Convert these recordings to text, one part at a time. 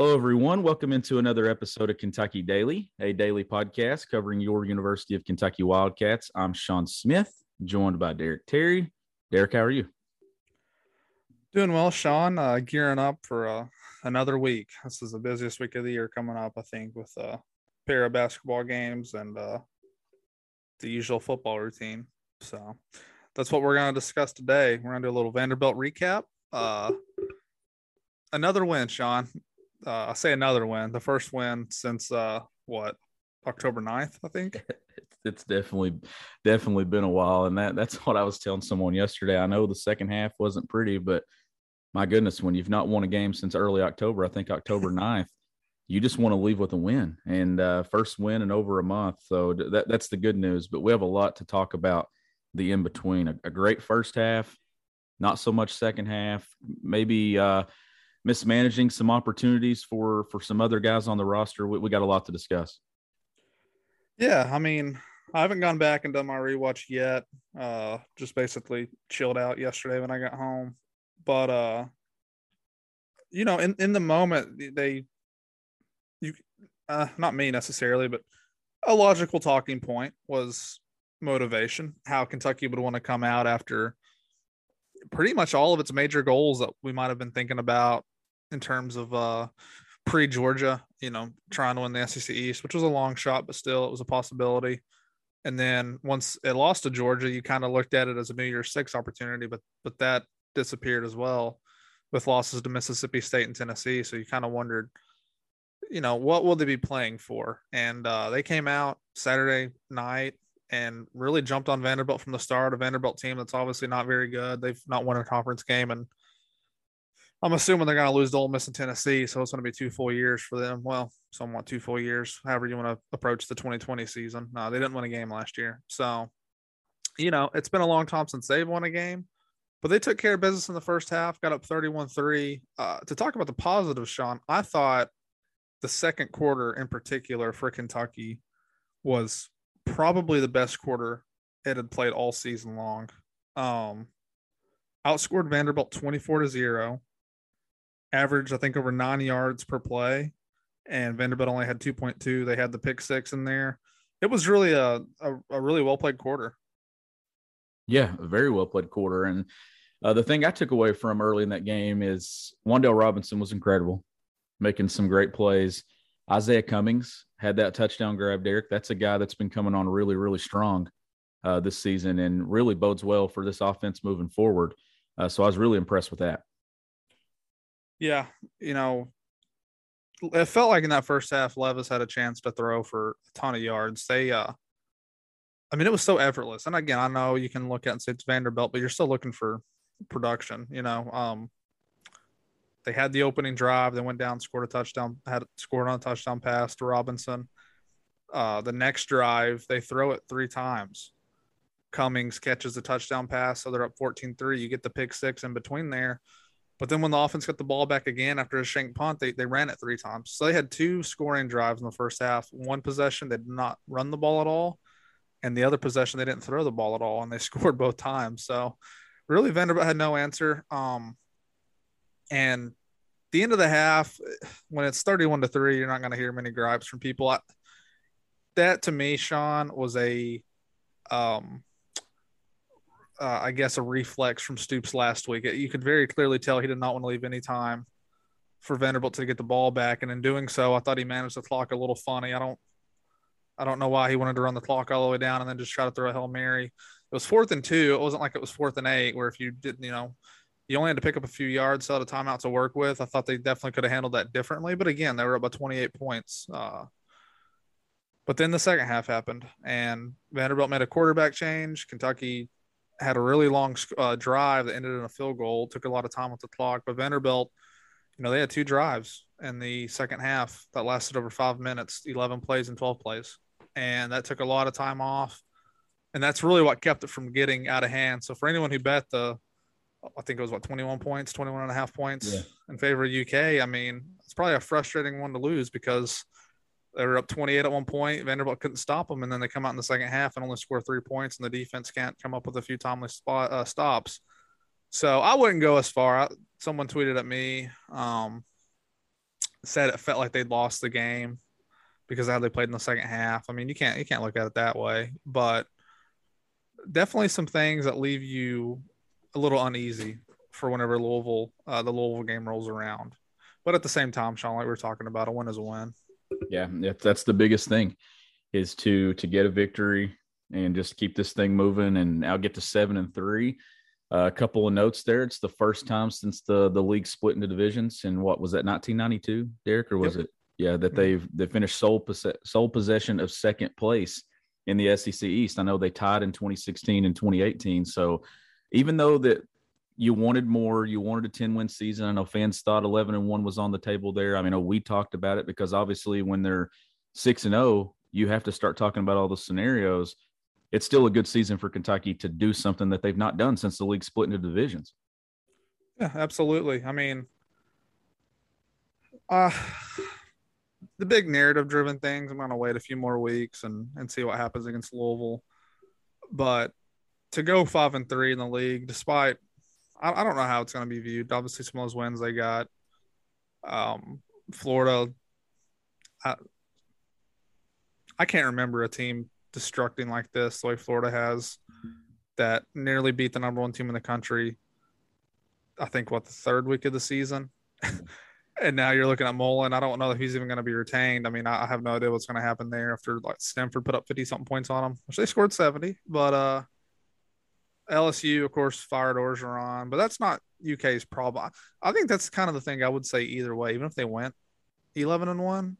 Hello, everyone. Welcome into another episode of Kentucky Daily, a daily podcast covering your University of Kentucky Wildcats. I'm Sean Smith, joined by Derek Terry. Derek, how are you? Doing well, Sean. Uh, gearing up for uh, another week. This is the busiest week of the year coming up, I think, with uh, a pair of basketball games and uh, the usual football routine. So that's what we're going to discuss today. We're going to do a little Vanderbilt recap. Uh, another win, Sean. Uh, I say another win. The first win since uh, what October 9th, I think. it's definitely definitely been a while and that that's what i was telling someone yesterday i know the second half wasn't pretty but my goodness when you've not won a game since early october i think october 9th you just want to leave with a win and uh, first win in over a month so that, that's the good news but we have a lot to talk about the in between a, a, great first half not so much second half maybe uh, mismanaging some opportunities for for some other guys on the roster we, we got a lot to discuss yeah i mean I haven't gone back and done my rewatch yet. Uh, just basically chilled out yesterday when I got home. But uh, you know, in in the moment, they you uh, not me necessarily, but a logical talking point was motivation. How Kentucky would want to come out after pretty much all of its major goals that we might have been thinking about in terms of uh pre Georgia, you know, trying to win the SEC East, which was a long shot, but still it was a possibility. And then once it lost to Georgia, you kind of looked at it as a New Year's Six opportunity, but but that disappeared as well with losses to Mississippi State and Tennessee. So you kind of wondered, you know, what will they be playing for? And uh, they came out Saturday night and really jumped on Vanderbilt from the start. A Vanderbilt team that's obviously not very good. They've not won a conference game, and I'm assuming they're going to lose to Ole Miss and Tennessee, so it's going to be two full years for them. Well, somewhat two full years, however you want to approach the 2020 season. No, they didn't win a game last year, so you know it's been a long time since they've won a game, but they took care of business in the first half, got up 31-3. Uh, to talk about the positives, Sean, I thought the second quarter in particular for Kentucky was probably the best quarter it had played all season long. Um, outscored Vanderbilt 24 to 0 averaged, I think, over nine yards per play, and Vanderbilt only had 2.2. They had the pick six in there. It was really a, a, a really well played quarter. Yeah, a very well played quarter. And uh, the thing I took away from early in that game is Wan'Dale Robinson was incredible, making some great plays. Izayah Cummings had that touchdown grab, Derek. That's a guy that's been coming on really, really strong uh, this season and really bodes well for this offense moving forward. Uh, so I was really impressed with that. Yeah, you know, it felt like in that first half, Levis had a chance to throw for a ton of yards. They, uh, I mean, it was so effortless. And again, I know you can look at and say it's Vanderbilt, but you're still looking for production. You know, um, they had the opening drive, they went down, scored a touchdown, had scored on a touchdown pass to Robinson. Uh, the next drive, they throw it three times. Cummings catches the touchdown pass, so they're up 14 3. You get the pick six in between there. But then when the offense got the ball back again after a shank punt, they, they ran it three times. So they had two scoring drives in the first half. One possession, they did not run the ball at all. And the other possession, they didn't throw the ball at all. And they scored both times. So really, Vanderbilt had no answer. Um, and the end of the half, when it's 31 to three, you're not going to hear many gripes from people. I, that to me, Sean, was a um, uh, I guess, a reflex from Stoops last week. You could very clearly tell he did not want to leave any time for Vanderbilt to get the ball back, and in doing so, I thought he managed the clock a little funny. I don't, I don't know why he wanted to run the clock all the way down and then just try to throw a hail mary. It was fourth and two. It wasn't like it was fourth and eight, where if you didn't, you know, you only had to pick up a few yards, so a timeout to work with. I thought they definitely could have handled that differently, but again, they were up by 28 points. Uh, but then the second half happened, and Vanderbilt made a quarterback change. Kentucky had a really long uh, drive that ended in a field goal. Took a lot of time with the clock, but Vanderbilt, you know, they had two drives in the second half that lasted over five minutes, eleven plays and twelve plays, and that took a lot of time off. And that's really what kept it from getting out of hand. So for anyone who bet the, I think it was what 21 points, 21 and a half points yeah. in favor of UK. I mean, it's probably a frustrating one to lose because they were up 28 at one point. Vanderbilt couldn't stop them, and then they come out in the second half and only score three points, and the defense can't come up with a few timely spot, uh, stops. So I wouldn't go as far. I, someone tweeted at me, um, said it felt like they'd lost the game because of how they played in the second half. I mean, you can't you can't look at it that way, but definitely some things that leave you a little uneasy for whenever Louisville uh, the Louisville game rolls around. But at the same time, Sean, like we are talking about, a win is a win. Yeah, that's the biggest thing is to to get a victory and just keep this thing moving. And I'll get to seven and three. Uh, a couple of notes there. It's the first time since the the league split into divisions in what was that 1992, Derek, or was yep. it? Yeah, that mm-hmm. they've they finished sole sole possession of second place in the SEC East. I know they tied in 2016 and 2018. So even though that you wanted more, you wanted a 10 win season. I know fans thought 11 and 1 was on the table there. I mean, we talked about it because obviously when they're 6 and 0, you have to start talking about all the scenarios. It's still a good season for Kentucky to do something that they've not done since the league split into divisions. Yeah, absolutely. I mean, uh, the big narrative driven things, I'm going to wait a few more weeks and, and see what happens against Louisville. But to go five and three in the league, despite I, I don't know how it's going to be viewed. Obviously, some of those wins they got, um, Florida. I, I can't remember a team destructing like this the way Florida has, that nearly beat the number one team in the country. I think what the third week of the season. and now you're looking at Mullen. I don't know if he's even going to be retained. I mean, I have no idea what's going to happen there after like Stanford put up 50 something points on them, which they scored 70. But uh, LSU, of course, fired Orgeron, but that's not UK's problem. I think that's kind of the thing I would say either way, even if they went 11 and 1.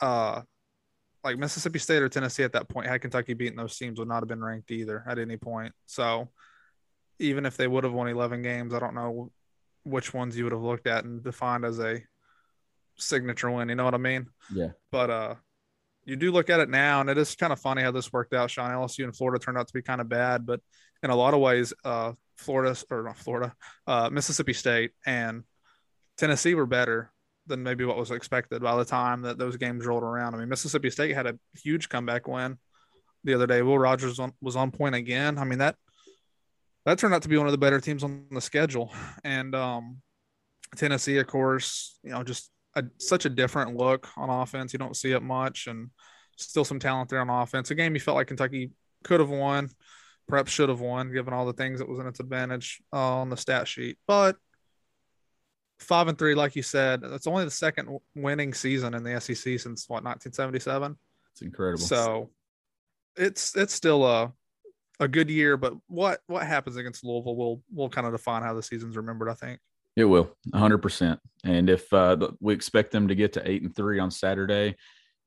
Uh, like Mississippi State or Tennessee at that point, had Kentucky beaten those teams, would not have been ranked either at any point. So even if they would have won 11 games, I don't know which ones you would have looked at and defined as a signature win. You know what I mean? Yeah. But uh, you do look at it now, and it is kind of funny how this worked out. Sean LSU and Florida turned out to be kind of bad, but in a lot of ways, uh, Florida or not Florida, uh, Mississippi State and Tennessee were better than maybe what was expected by the time that those games rolled around. I mean, Mississippi State had a huge comeback win the other day. Will Rogers on, was on point again. I mean that that turned out to be one of the better teams on the schedule. And um, Tennessee, of course, you know, just a, such a different look on offense. You don't see it much, and still some talent there on offense. A game you felt like Kentucky could have won, perhaps should have won, given all the things that was in its advantage uh, on the stat sheet. But five and three, like you said, it's only the second winning season in the SEC since what 1977. It's incredible. So it's it's still a a good year, but what what happens against Louisville will will kind of define how the season's remembered. I think it will 100. percent And if uh, we expect them to get to eight and three on Saturday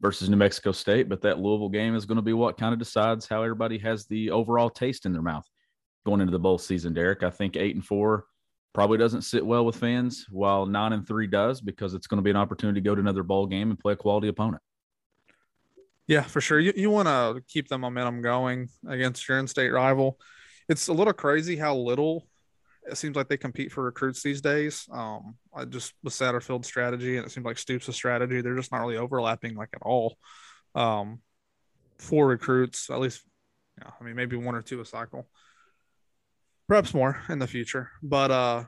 versus New Mexico State, but that Louisville game is going to be what kind of decides how everybody has the overall taste in their mouth going into the bowl season. Derek, I think eight and four probably doesn't sit well with fans, while nine and three does because it's going to be an opportunity to go to another bowl game and play a quality opponent. Yeah, for sure. You you want to keep the momentum going against your in-state rival. It's a little crazy how little it seems like they compete for recruits these days. Um, I just with Satterfield strategy, and it seems like Stoops' strategy, they're just not really overlapping like at all. Um, for recruits, at least, I mean, maybe one or two a cycle, perhaps more in the future. But uh,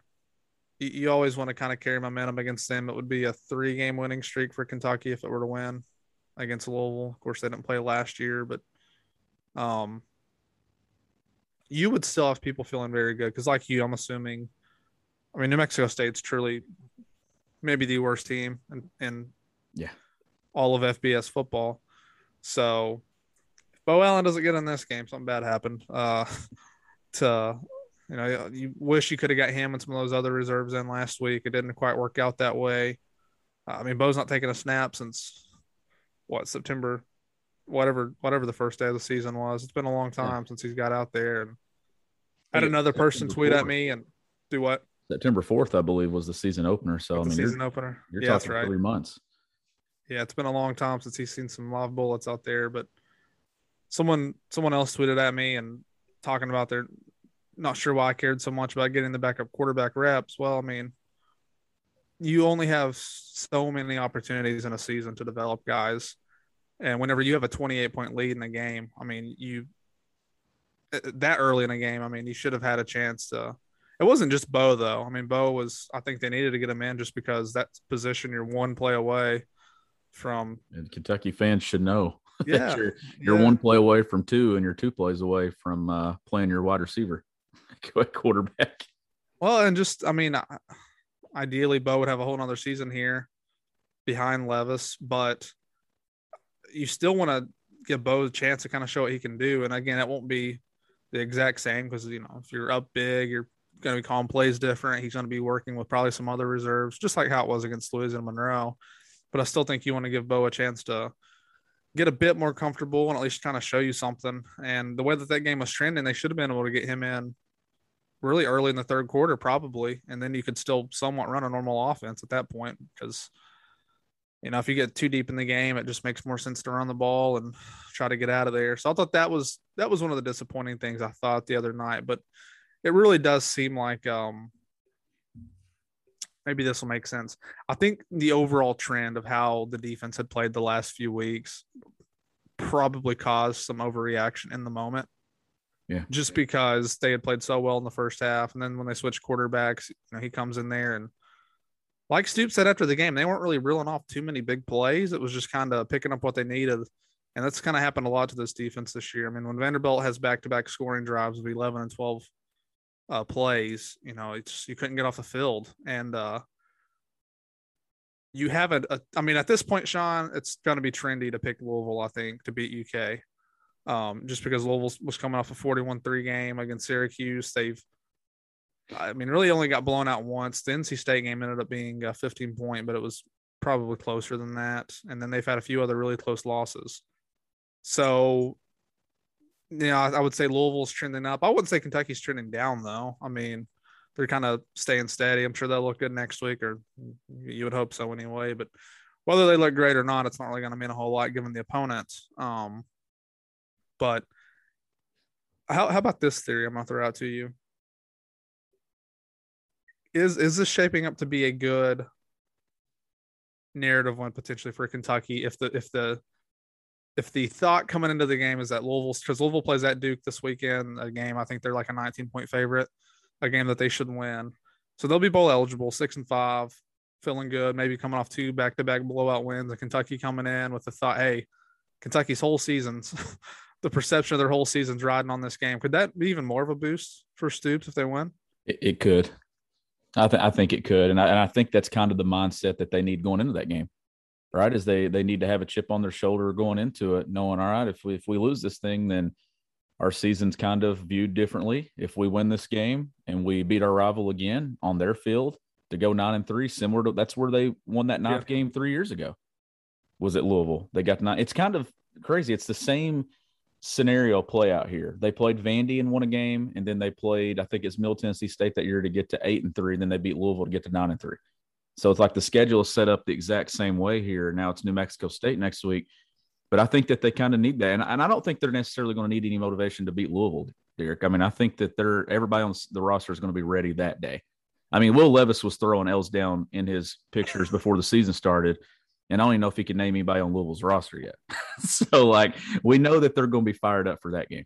you, you always want to kind of carry momentum against them. It would be a three-game winning streak for Kentucky if it were to win against Louisville. Of course, they didn't play last year, but um, you would still have people feeling very good because, like you, I'm assuming. I mean, New Mexico State's truly maybe the worst team and in yeah all of FBS football. So if Beau Allen doesn't get in this game, something bad happened. Uh, to you know, you wish you could have got him and some of those other reserves in last week. It didn't quite work out that way. Uh, I mean, Beau's not taking a snap since what September whatever whatever the first day of the season was. It's been a long time yeah. since he's got out there and had another person tweet 4th. at me and do what? September fourth, I believe, was the season opener. So That's I mean, season you're, opener. You're yeah, talking right. three months. Yeah, it's been a long time since he's seen some live bullets out there. But someone someone else tweeted at me and talking about their not sure why I cared so much about getting the backup quarterback reps. Well, I mean, you only have so many opportunities in a season to develop guys and whenever you have a 28 point lead in the game, I mean, you uh, that early in a game, I mean, you should have had a chance to It wasn't just Beau though. I mean, Beau was. I think they needed to get him in just because that position you're one play away from. And Kentucky fans should know. Yeah, you're, you're yeah. one play away from two, and you're two plays away from uh, playing your wide receiver, quarterback. Well, and just I mean, ideally, Beau would have a whole nother season here behind Levis, but you still want to give Beau a chance to kind of show what he can do. And again, it won't be the exact same because you know if you're up big, you're going to be calling plays different. He's going to be working with probably some other reserves, just like how it was against Louisiana Monroe. But I still think you want to give Beau a chance to get a bit more comfortable and at least kind of show you something. And the way that that game was trending, they should have been able to get him in really early in the third quarter, probably, and then you could still somewhat run a normal offense at that point because. You know, if you get too deep in the game, it just makes more sense to run the ball and try to get out of there. So I thought that was that was one of the disappointing things I thought the other night. But it really does seem like um, maybe this will make sense. I think the overall trend of how the defense had played the last few weeks probably caused some overreaction in the moment. Yeah. Just because they had played so well in the first half. And then when they switched quarterbacks, you know, he comes in there and like Stoops said after the game, they weren't really reeling off too many big plays. It was just kind of picking up what they needed. And that's kind of happened a lot to this defense this year. I mean, when Vanderbilt has back to back scoring drives of 11 and 12 uh, plays, you know, it's you couldn't get off the field. And uh, you have a, a, I mean, at this point, Sean, it's going to be trendy to pick Louisville, I think, to beat UK. Um, just because Louisville was coming off a 41 3 game against Syracuse. They've, I mean, really only got blown out once. The NC State game ended up being a 15 point, but it was probably closer than that. And then they've had a few other really close losses. So, you know, I, I would say Louisville's trending up. I wouldn't say Kentucky's trending down, though. I mean, they're kind of staying steady. I'm sure they'll look good next week, or you would hope so anyway. But whether they look great or not, it's not really going to mean a whole lot given the opponent. Um, but how, how about this theory? I'm going to throw out to you. Is is this shaping up to be a good narrative one potentially for Kentucky if the if the if the thought coming into the game is that Louisville's because Louisville plays at Duke this weekend, a game I think they're like a 19 point favorite, a game that they should win. So they'll be bowl eligible, six and five, feeling good, maybe coming off two back to back blowout wins, and Kentucky coming in with the thought, hey, Kentucky's whole season's the perception of their whole season's riding on this game. Could that be even more of a boost for Stoops if they win? It, it could. I think I think it could, and I, and I think that's kind of the mindset that they need going into that game, right? Is they they need to have a chip on their shoulder going into it, knowing all right, if we if we lose this thing, then our season's kind of viewed differently. If we win this game and we beat our rival again on their field to go nine and three, similar to that's where they won that ninth yeah. game three years ago. Was at Louisville? They got nine. It's kind of crazy. It's the same scenario play out here. They played Vandy and won a game, and then they played, I think it's Middle Tennessee State that year to get to eight and three, and then they beat Louisville to get to nine and three. So it's like the schedule is set up the exact same way here. Now it's New Mexico State next week. But I think that they kind of need that. And, and I don't think they're necessarily going to need any motivation to beat Louisville, Derek. I mean, I think that they're everybody on the roster is going to be ready that day. I mean, Will Levis was throwing L's down in his pictures before the season started and I don't even know if he can name anybody on Louisville's roster yet. so, like, we know that they're going to be fired up for that game.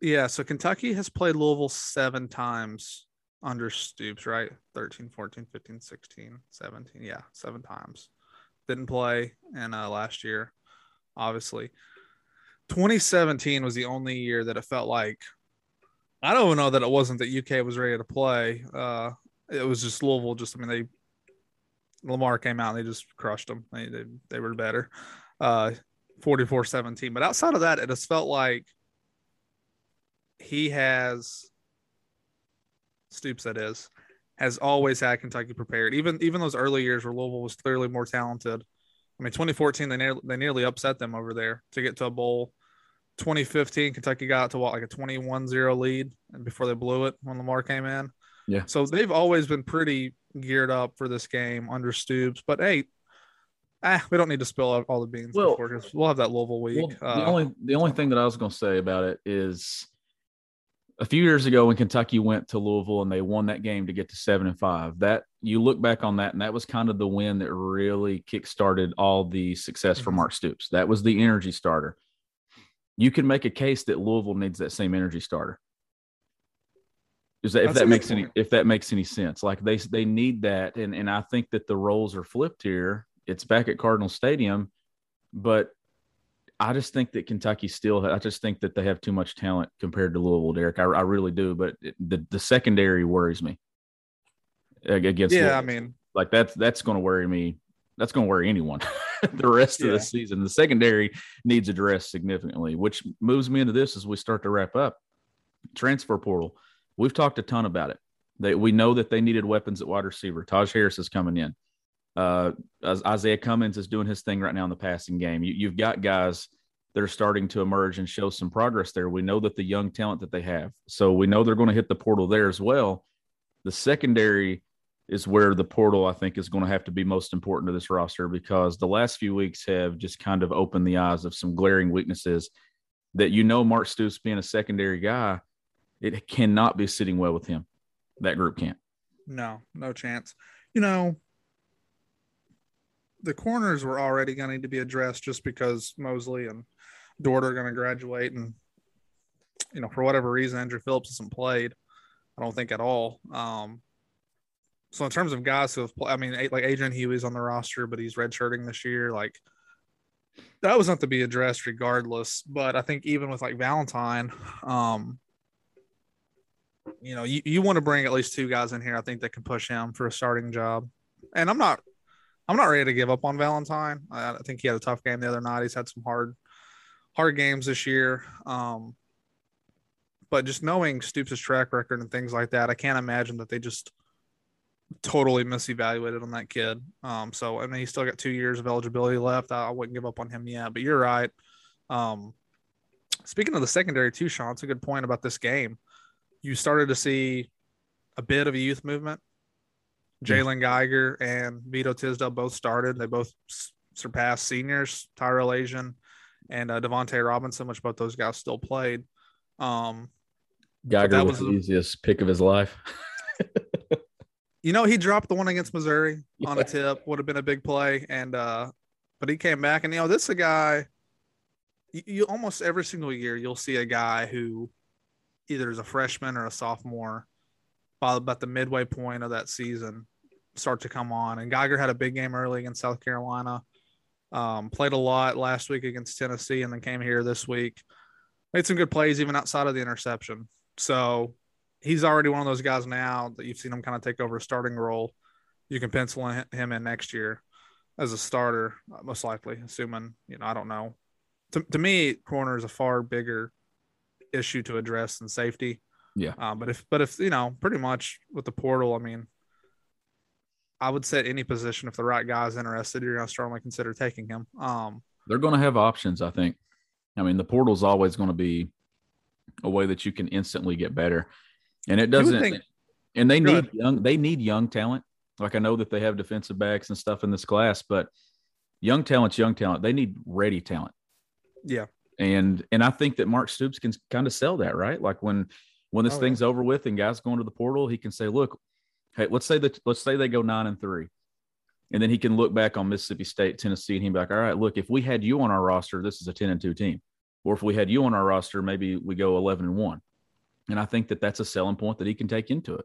Yeah, so Kentucky has played Louisville seven times under Stoops, right? 13, 14, 15, 16, 17. Yeah, seven times. Didn't play in uh, last year, obviously. 2017 was the only year that it felt like I don't know that it wasn't that UK was ready to play. Uh, it was just Louisville. Just I mean, they Lamar came out and they just crushed them. They they, they were better, uh, 44-17. But outside of that, it just felt like he has Stoops. That is has always had Kentucky prepared. Even even those early years where Louisville was clearly more talented. I mean, 2014 they nearly they nearly upset them over there to get to a bowl. 2015 Kentucky got to what like a 21-0 lead and before they blew it when Lamar came in. Yeah. So they've always been pretty geared up for this game under Stoops. But hey, ah, we don't need to spill out all the beans. Well- because we'll have that Louisville week. Well, the Uh, only the only thing that I was going to say about it is a few years ago when Kentucky went to Louisville and they won that game to get to seven and five. That you look back on that, and that was kind of the win that really kickstarted all the success for Mhm. Mark Stoops. That was the energy starter. You can make a case that Louisville needs that same energy starter. Is that if That's that makes any if that makes any sense? Like they they need that, and and I think that the roles are flipped here. It's back at Cardinal Stadium, but I just think that Kentucky still. I just think that they have too much talent compared to Louisville, Derek. I, I really do. But it, the the secondary worries me against. yeah, I mean, like that's that's going to worry me. That's going to worry anyone the rest of the season. The secondary needs addressed significantly, which moves me into this as we start to wrap up. Transfer portal. We've talked a ton about it. They, we know that they needed weapons at wide receiver. Taj Harris is coming in. Uh, as Izayah Cummings is doing his thing right now in the passing game. You, you've got guys that are starting to emerge and show some progress there. We know that the young talent that they have. So we know they're going to hit the portal there as well. The secondary is where the portal, I think, is going to have to be most important to this roster because the last few weeks have just kind of opened the eyes of some glaring weaknesses that you know Mark Stoops being a secondary guy, it cannot be sitting well with him. That group can't. no, no chance. You know, the corners were already going to be addressed just because Mosley and Dort are going to graduate, and you know, for whatever reason, Andru Phillips hasn't played. I don't think at all. Um, so in terms of guys who have played, I mean, like Adrian Huey's on the roster, but he's redshirting this year. Like that was not to be addressed regardless. But I think even with like Valentine, um, you know, you, you want to bring at least two guys in here. I think that can push him for a starting job. And I'm not, I'm not ready to give up on Valentine. I, I think he had a tough game the other night. He's had some hard, hard games this year. Um, but just knowing Stoops' track record and things like that, I can't imagine that they just totally misevaluated on that kid. Um, so I mean, he's still got two years of eligibility left. I, I wouldn't give up on him yet. But you're right. Um, speaking of the secondary too, Sean, it's a good point about this game. You started to see a bit of a youth movement. Jalen Geiger and Vito Tisdale both started. They both surpassed seniors, Tyrell Ajian and uh, Davonte Robinson, which both those guys still played. Um, Geiger was was the easiest pick of his life. you know, he dropped the one against Missouri on Yeah. a tip, would have been a big play. And, uh, but he came back and, you know, this is a guy you, you almost every single year you'll see a guy who either is a freshman or a sophomore by about the midway point of that season start to come on. And Geiger had a big game early against South Carolina. Um, played a lot last week against Tennessee and then came here this week. Made some good plays even outside of the interception. So he's already one of those guys now that you've seen him kind of take over a starting role. You can pencil him in next year as a starter, uh, most likely, assuming, you know, I don't know. To, to me, corner is a far bigger issue to address than safety. Yeah. Um, but if, but if, you know, pretty much with the portal, I mean, I would set any position if the right guy is interested, you're going to strongly consider taking him. Um, They're going to have options, I think. I mean, the portal's always going to be a way that you can instantly get better. And it doesn't think- and they need young they need young talent. Like I know that they have defensive backs and stuff in this class, but young talent's young talent. They need ready talent. yeah. And and I think that Mark Stoops can kind of sell that, right? Like when when this Oh, yeah. thing's over with and guys going to the portal, he can say, "Look, hey, let's say that let's say they go nine and three, and then he can look back on Mississippi State, Tennessee, and he'd be like, "All right, look, if we had you on our roster, this is a ten and two team, or if we had you on our roster, maybe we go eleven and one." And I think that that's a selling point that he can take into it.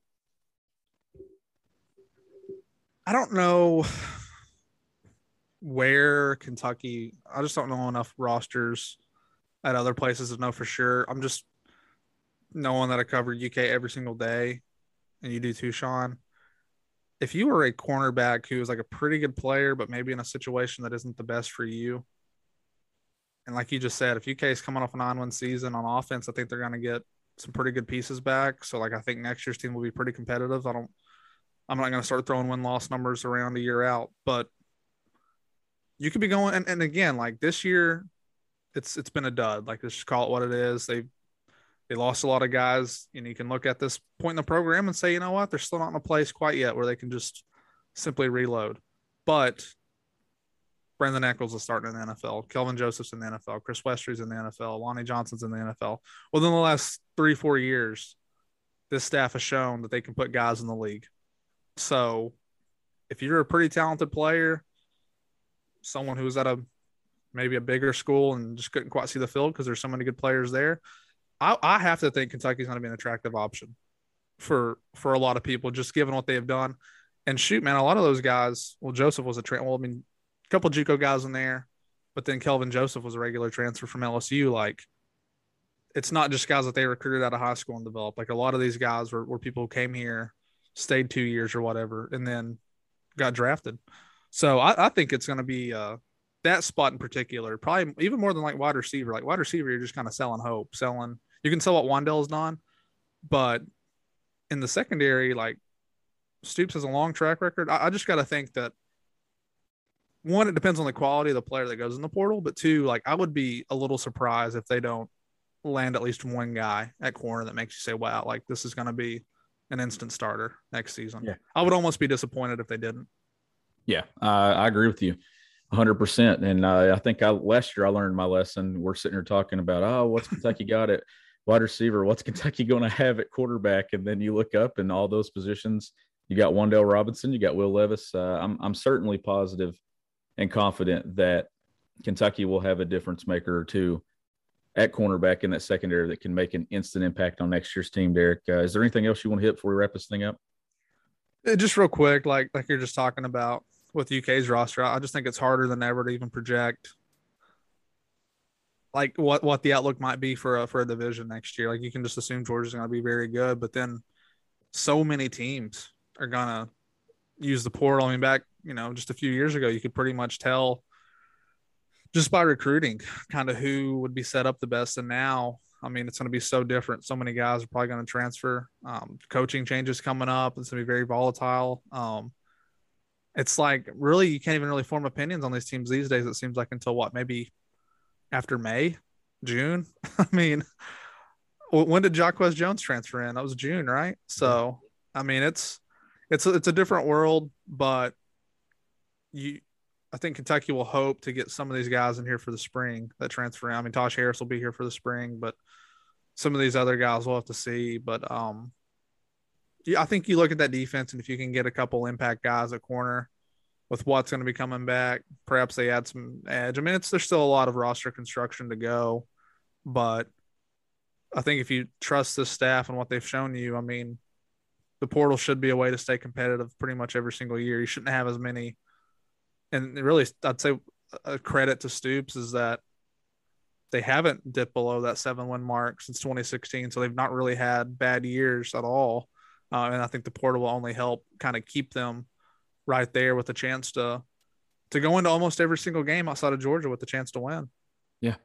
I don't know where Kentucky. I just don't know enough rosters at other places to know for sure. I'm just knowing that I covered UK every single day, and you do too, Sean. If you were a cornerback who was like a pretty good player, but maybe in a situation that isn't the best for you, and like you just said, if UK is coming off a nine-win season on offense, I think they're going to get some pretty good pieces back. So like I think next year's team will be pretty competitive. I don't. I'm not going to start throwing win-loss numbers around a year out, but you could be going and, and again like this year it's it's been a dud like let's just call it what it is they they lost a lot of guys and you can look at this point in the program and say you know what they're still not in a place quite yet where they can just simply reload but Brandon Echols is starting in the NFL. Kelvin Joseph's in the NFL. Chris Westry's in the NFL. Lonnie Johnson's in the NFL. Within the last three, four years, this staff has shown that they can put guys in the league. So if you're a pretty talented player, someone who was at a maybe a bigger school and just couldn't quite see the field because there's so many good players there. I, I have to think Kentucky's going to be an attractive option for for a lot of people, just given what they have done. And shoot, man, a lot of those guys. Well, Joseph was a tra- well, I mean, a couple JUCO guys in there, but then Kelvin Joseph was a regular transfer from LSU. Like, it's not just guys that they recruited out of high school and developed. Like a lot of these guys were, were people who came here, stayed two years or whatever, and then got drafted. So I, I think it's going to be uh, that spot in particular, probably even more than like wide receiver. Like wide receiver, you're just kind of selling hope, selling. You can sell what Wan'Dale's done, but in the secondary, like Stoops has a long track record. I, I just got to think that one, it depends on the quality of the player that goes in the portal, but two, like I would be a little surprised if they don't land at least one guy at corner that makes you say, "Wow, like this is going to be an instant starter next season." Yeah. I would almost be disappointed if they didn't. Yeah, uh, I agree with you 100%. And uh, I think I, last year I learned my lesson. We're sitting here talking about, oh, what's Kentucky got at wide receiver? What's Kentucky going to have at quarterback? And then you look up and all those positions, you got Wan'Dale Robinson, you got Will Levis. Uh, I'm, I'm certainly positive and confident that Kentucky will have a difference maker or two at cornerback in that secondary that can make an instant impact on next year's team. Derek, uh, is there anything else you want to hit before we wrap this thing up? Uh, just real quick, like like you're just talking about with UK's roster, I just think it's harder than ever to even project like what what the outlook might be for a for a division next year. Like you can just assume Georgia's going to be very good, but then so many teams are going to use the portal. I mean, back you know just a few years ago, you could pretty much tell just by recruiting kind of who would be set up the best, and now. I mean, it's going to be so different. So many guys are probably going to transfer. Um, coaching changes coming up. It's going to be very volatile. Um, it's like really you can't even really form opinions on these teams these days. It seems like until what maybe after May, June. I mean, when did Jacquez Jones transfer in? That was June, right? So I mean, it's it's a, it's a different world, but you. I think Kentucky will hope to get some of these guys in here for the spring that transfer in. I mean, Taj Harris will be here for the spring, but some of these other guys we'll have to see. But um, yeah, I think you look at that defense, and if you can get a couple impact guys at corner with what's going to be coming back, perhaps they add some edge. I mean, it's there's still a lot of roster construction to go, but I think if you trust this staff and what they've shown you, I mean, the portal should be a way to stay competitive pretty much every single year. You shouldn't have as many. And really, I'd say a credit to Stoops is that they haven't dipped below that seven win mark since 2016. So they've not really had bad years at all. Uh, and I think the portal will only help kind of keep them right there with a chance to to go into almost every single game outside of Georgia with a chance to win. Yeah,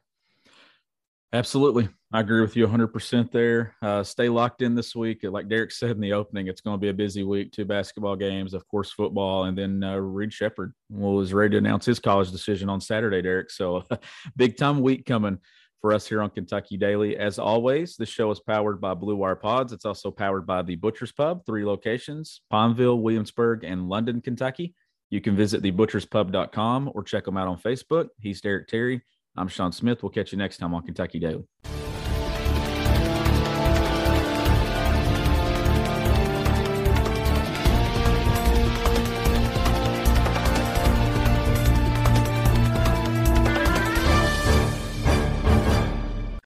absolutely. I agree with you 100% there. Uh, stay locked in this week. Like Derek said in the opening, it's going to be a busy week. Two basketball games, of course, football, and then uh, Reed Sheppard was ready to announce his college decision on Saturday, Derek. So, big time week coming for us here on Kentucky Daily. As always, the show is powered by Blue Wire Pods. It's also powered by the Butcher's Pub, three locations Pineville, Williamsburg, and London, Kentucky. You can visit thebutcherspub.com or check them out on Facebook. He's Derek Terry. I'm Sean Smith. We'll catch you next time on Kentucky Daily.